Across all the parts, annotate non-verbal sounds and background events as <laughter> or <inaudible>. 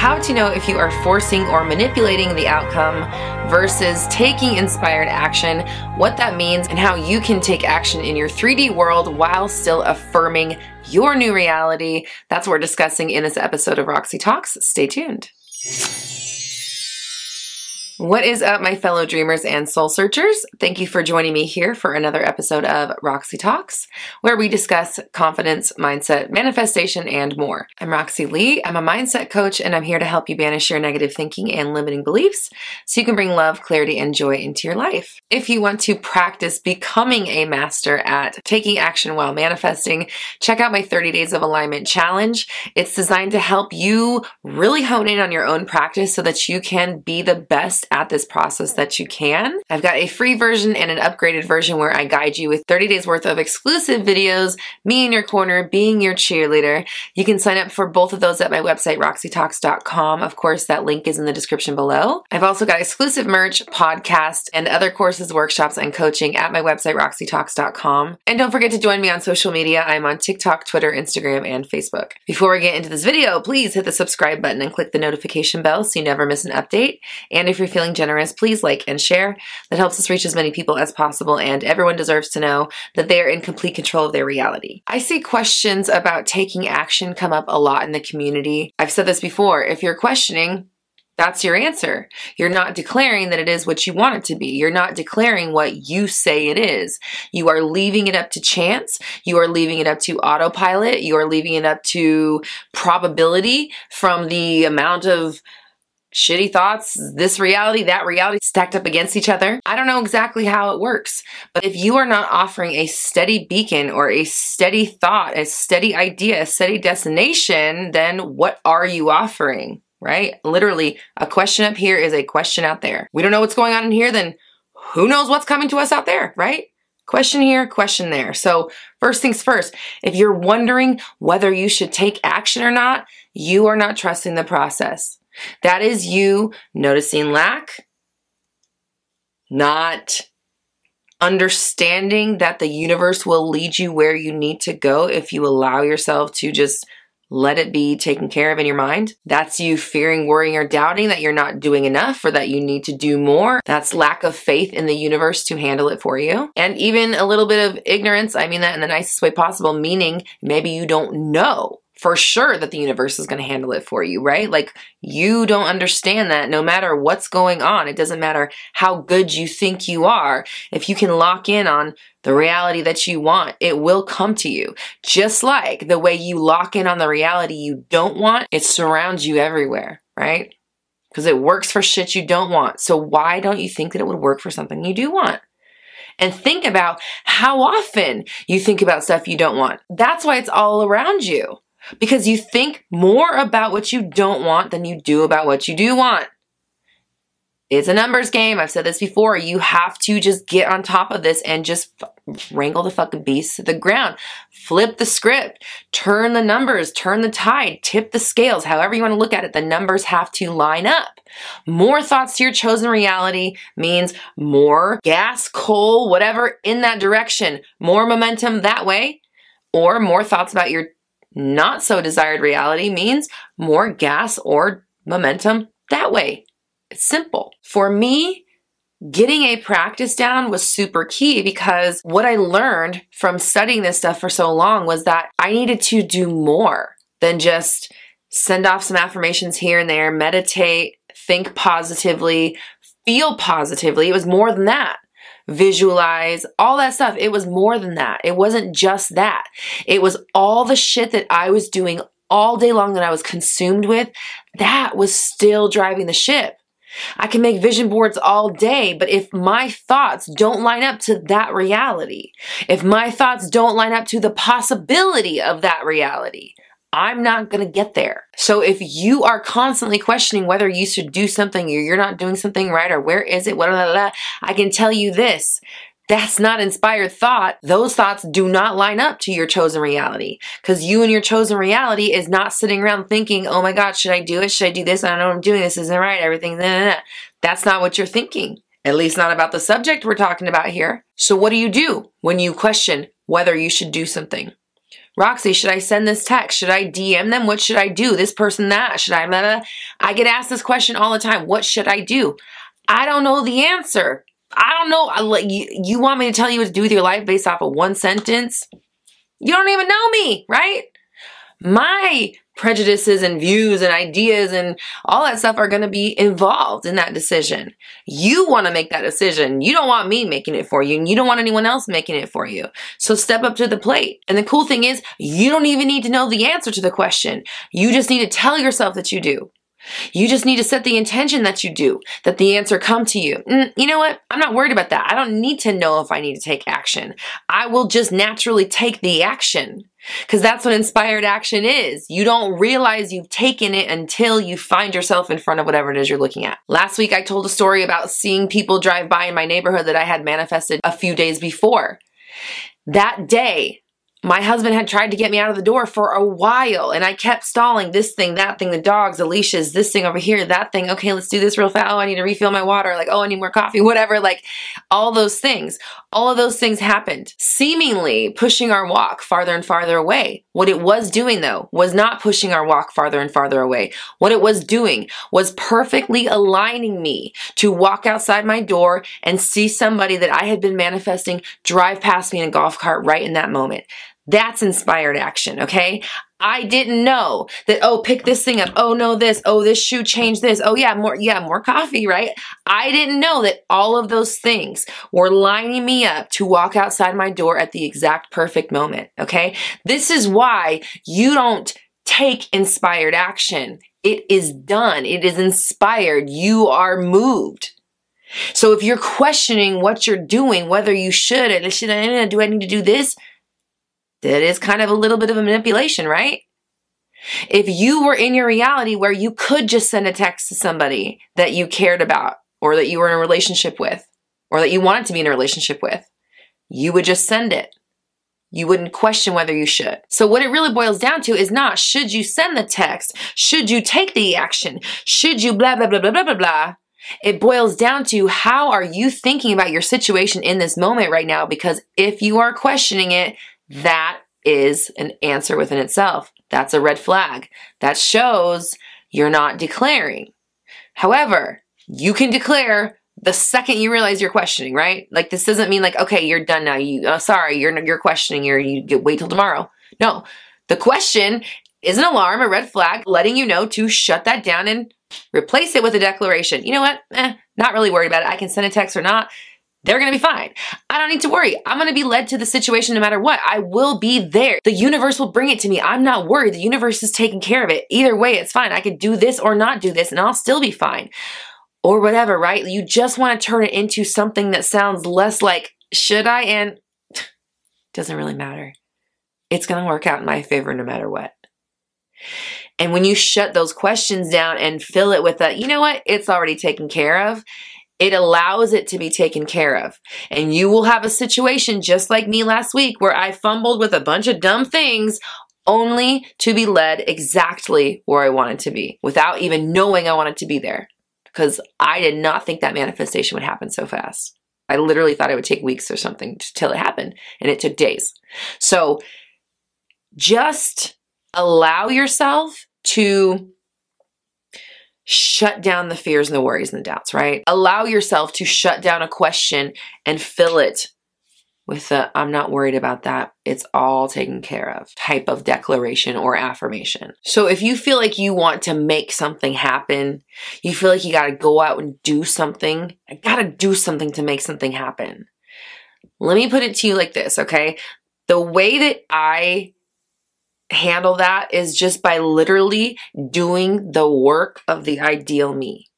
how to know if you are forcing or manipulating the outcome versus taking inspired action, what that means, and how you can take action in your 3D world while still affirming your new reality. That's what we're discussing in this episode of Roxy Talks. Stay tuned. What is up, my fellow dreamers and soul searchers? Thank you for joining me here for another episode of Roxy Talks, where we discuss confidence, mindset, manifestation, and more. I'm Roxy Lee. I'm a mindset coach, and I'm here to help you banish your negative thinking and limiting beliefs so you can bring love, clarity, and joy into your life. If you want to practice becoming a master at taking action while manifesting, check out my 30 Days of Alignment Challenge. It's designed to help you really hone in on your own practice so that you can be the best at this process that you can. I've got a free version and an upgraded version where I guide you with 30 days worth of exclusive videos, me in your corner, being your cheerleader. You can sign up for both of those at my website, roxytalks.com. Of course, that link is in the description below. I've also got exclusive merch, podcast, and other courses, workshops, and coaching at my website, roxytalks.com. And don't forget to join me on social media. I'm on TikTok, Twitter, Instagram, and Facebook. Before we get into this video, please hit the subscribe button and click the notification bell so you never miss an update. And if you're feeling feeling generous, please like and share. That helps us reach as many people as possible, and everyone deserves to know that they are in complete control of their reality. I see questions about taking action come up a lot in the community. I've said this before. If you're questioning, that's your answer. You're not declaring that it is what you want it to be. You're not declaring what you say it is. You are leaving it up to chance. You are leaving it up to autopilot. You are leaving it up to probability from the amount of shitty thoughts, this reality, that reality stacked up against each other. I don't know exactly how it works, but if you are not offering a steady beacon or a steady thought, a steady idea, a steady destination, then what are you offering? Right? Literally, a question up here is a question out there. We don't know what's going on in here, then who knows what's coming to us out there, right? Question here, question there. So, first things first, if you're wondering whether you should take action or not, you are not trusting the process. That is you noticing lack, not understanding that the universe will lead you where you need to go if you allow yourself to just let it be taken care of in your mind. That's you fearing, worrying, or doubting that you're not doing enough or that you need to do more. That's lack of faith in the universe to handle it for you. And even a little bit of ignorance, I mean that in the nicest way possible, meaning maybe you don't know for sure that the universe is going to handle it for you, right? Like you don't understand that no matter what's going on, it doesn't matter how good you think you are. If you can lock in on the reality that you want, it will come to you. Just like the way you lock in on the reality you don't want, it surrounds you everywhere, right? Because it works for shit you don't want. So why don't you think that it would work for something you do want? and think about how often you think about stuff you don't want. That's why it's all around you because you think more about what you don't want than you do about what you do want. It's a numbers game. I've said this before. You have to just get on top of this and just wrangle the fucking beast to the ground. Flip the script. Turn the numbers. Turn the tide. Tip the scales. However you want to look at it, the numbers have to line up. More thoughts to your chosen reality means more gas, coal, whatever in that direction. More momentum that way. Or more thoughts about your not so desired reality means more gas or momentum that way. It's simple. For me, getting a practice down was super key because what I learned from studying this stuff for so long was that I needed to do more than just send off some affirmations here and there, meditate, think positively, feel positively. It was more than that visualize, all that stuff. It was more than that. It wasn't just that. It was all the shit that I was doing all day long that I was consumed with. That was still driving the ship. I can make vision boards all day, but if my thoughts don't line up to that reality, if my thoughts don't line up to the possibility of that reality, I'm not going to get there. So if you are constantly questioning whether you should do something or you're not doing something right or where is it, blah, blah, blah, I can tell you this. That's not inspired thought. Those thoughts do not line up to your chosen reality because you and your chosen reality is not sitting around thinking, oh my God, should I do it? Should I do this? I don't know what I'm doing. This isn't right. Everything. Nah, nah, nah. That's not what you're thinking. At least not about the subject we're talking about here. So what do you do when you question whether you should do something? Roxy, should I send this text? Should I DM them? What should I do? This person, that. Should I? Blah, blah. I get asked this question all the time. What should I do? I don't know the answer. I don't know. I, you, you want me to tell you what to do with your life based off of one sentence? You don't even know me, right? My prejudices and views and ideas and all that stuff are going to be involved in that decision. You want to make that decision. You don't want me making it for you and you don't want anyone else making it for you. So step up to the plate. And the cool thing is you don't even need to know the answer to the question. You just need to tell yourself that you do. You just need to set the intention that you do, that the answer come to you. Mm, you know what? I'm not worried about that. I don't need to know if I need to take action. I will just naturally take the action. Because that's what inspired action is. You don't realize you've taken it until you find yourself in front of whatever it is you're looking at. Last week, I told a story about seeing people drive by in my neighborhood that I had manifested a few days before. That day, my husband had tried to get me out of the door for a while and I kept stalling this thing, that thing, the dogs, leashes, this thing over here, that thing. Okay, let's do this real fast. Oh, I need to refill my water. Like, oh, I need more coffee, whatever. Like, all those things. All of those things happened, seemingly pushing our walk farther and farther away. What it was doing, though, was not pushing our walk farther and farther away. What it was doing was perfectly aligning me to walk outside my door and see somebody that I had been manifesting drive past me in a golf cart right in that moment. That's inspired action, okay? I didn't know that, oh, pick this thing up. Oh, no, this. Oh, this shoe changed this. Oh, yeah, more, yeah, more coffee, right? I didn't know that all of those things were lining me up to walk outside my door at the exact perfect moment, okay? This is why you don't take inspired action. It is done. It is inspired. You are moved. So if you're questioning what you're doing, whether you should, should I, do I need to do this? That is kind of a little bit of a manipulation, right? If you were in your reality where you could just send a text to somebody that you cared about or that you were in a relationship with or that you wanted to be in a relationship with, you would just send it. You wouldn't question whether you should. So what it really boils down to is not should you send the text? Should you take the action? Should you blah, blah, blah, blah, blah, blah, blah. It boils down to how are you thinking about your situation in this moment right now? Because if you are questioning it, that is an answer within itself. That's a red flag. That shows you're not declaring. However, you can declare the second you realize you're questioning, right? Like this doesn't mean like, okay, you're done now. You, uh, sorry, you're you're questioning. You're you get, wait till tomorrow. No, the question is an alarm, a red flag, letting you know to shut that down and replace it with a declaration. You know what? Eh, not really worried about it. I can send a text or not they're going to be fine. I don't need to worry. I'm going to be led to the situation no matter what. I will be there. The universe will bring it to me. I'm not worried. The universe is taking care of it. Either way, it's fine. I could do this or not do this and I'll still be fine. Or whatever, right? You just want to turn it into something that sounds less like, should I? And <sighs> doesn't really matter. It's going to work out in my favor no matter what. And when you shut those questions down and fill it with a, you know what? It's already taken care of it allows it to be taken care of. And you will have a situation just like me last week where I fumbled with a bunch of dumb things only to be led exactly where I wanted to be without even knowing I wanted to be there because I did not think that manifestation would happen so fast. I literally thought it would take weeks or something till it happened, and it took days. So just allow yourself to shut down the fears and the worries and the doubts, right? Allow yourself to shut down a question and fill it with the I'm not worried about that. It's all taken care of type of declaration or affirmation. So if you feel like you want to make something happen, you feel like you got to go out and do something, I got to do something to make something happen. Let me put it to you like this, okay? The way that I handle that is just by literally doing the work of the ideal me.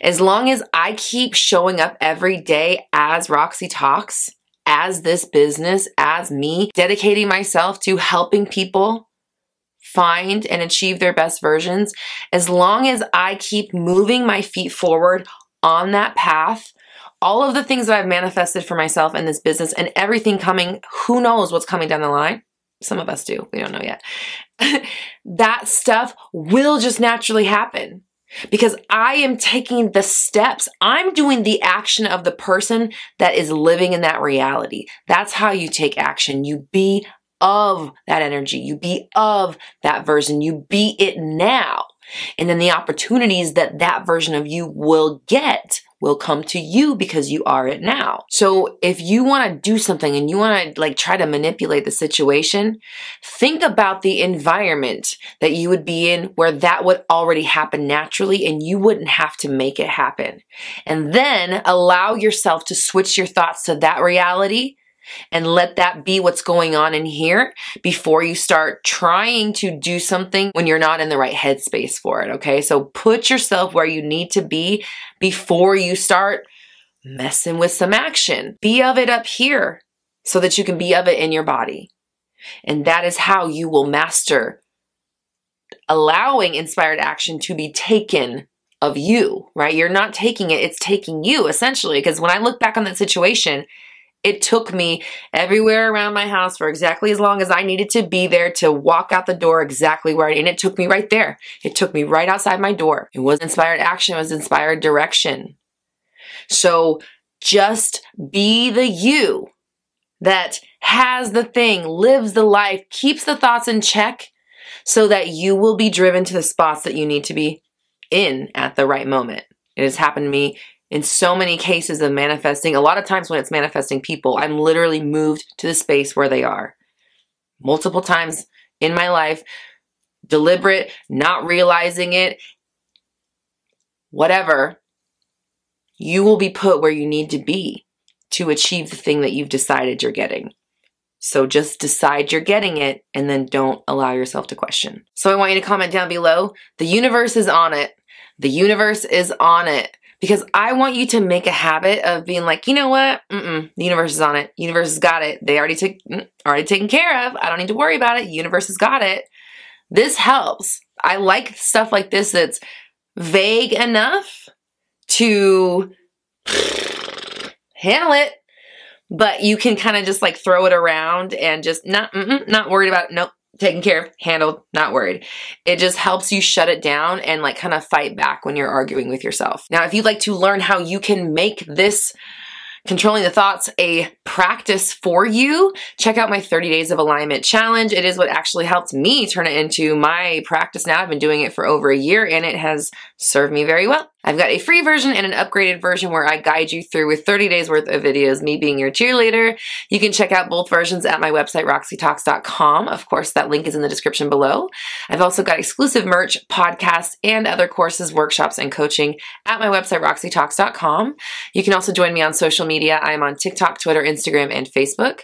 As long as I keep showing up every day as Roxy Talks, as this business, as me, dedicating myself to helping people find and achieve their best versions, as long as I keep moving my feet forward on that path, all of the things that I've manifested for myself in this business and everything coming, who knows what's coming down the line, some of us do. We don't know yet. <laughs> that stuff will just naturally happen because I am taking the steps. I'm doing the action of the person that is living in that reality. That's how you take action. You be of that energy. You be of that version. You be it now. And then the opportunities that that version of you will get will come to you because you are it now. So if you want to do something and you want to like try to manipulate the situation, think about the environment that you would be in where that would already happen naturally and you wouldn't have to make it happen. And then allow yourself to switch your thoughts to that reality and let that be what's going on in here before you start trying to do something when you're not in the right headspace for it. Okay. So put yourself where you need to be before you start messing with some action. Be of it up here so that you can be of it in your body. And that is how you will master allowing inspired action to be taken of you, right? You're not taking it, it's taking you essentially. Because when I look back on that situation, it took me everywhere around my house for exactly as long as I needed to be there to walk out the door exactly where I, and it took me right there. It took me right outside my door. It was inspired action, it was inspired direction. So just be the you that has the thing, lives the life, keeps the thoughts in check so that you will be driven to the spots that you need to be in at the right moment. It has happened to me in so many cases of manifesting, a lot of times when it's manifesting people, I'm literally moved to the space where they are. Multiple times in my life, deliberate, not realizing it, whatever, you will be put where you need to be to achieve the thing that you've decided you're getting. So just decide you're getting it and then don't allow yourself to question. So I want you to comment down below. The universe is on it. The universe is on it because I want you to make a habit of being like, you know what? Mm-mm, the universe is on it. Universe has got it. They already took mm, already taken care of. I don't need to worry about it. Universe has got it. This helps. I like stuff like this that's vague enough to <sniffs> handle it, but you can kind of just like throw it around and just not not worried about. Nope, taken care of, handled, not worried. It just helps you shut it down and like kind of fight back when you're arguing with yourself. Now, if you'd like to learn how you can make this controlling the thoughts a practice for you, check out my 30 days of alignment challenge. It is what actually helped me turn it into my practice now. I've been doing it for over a year and it has served me very well. I've got a free version and an upgraded version where I guide you through with 30 days worth of videos, me being your cheerleader. You can check out both versions at my website, roxytalks.com. Of course, that link is in the description below. I've also got exclusive merch, podcasts, and other courses, workshops, and coaching at my website, roxytalks.com. You can also join me on social media. I'm on TikTok, Twitter, Instagram, and Facebook.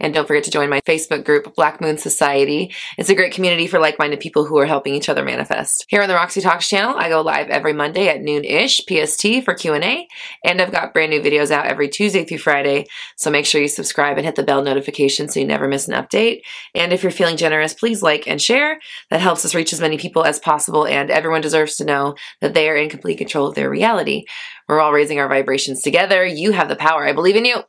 And don't forget to join my Facebook group, Black Moon Society. It's a great community for like-minded people who are helping each other manifest. Here on the Roxy Talks channel, I go live every Monday at noon ish PST for Q&A, and I've got brand new videos out every Tuesday through Friday, so make sure you subscribe and hit the bell notification so you never miss an update. And if you're feeling generous, please like and share. That helps us reach as many people as possible, and everyone deserves to know that they are in complete control of their reality. We're all raising our vibrations together. You have the power. I believe in you.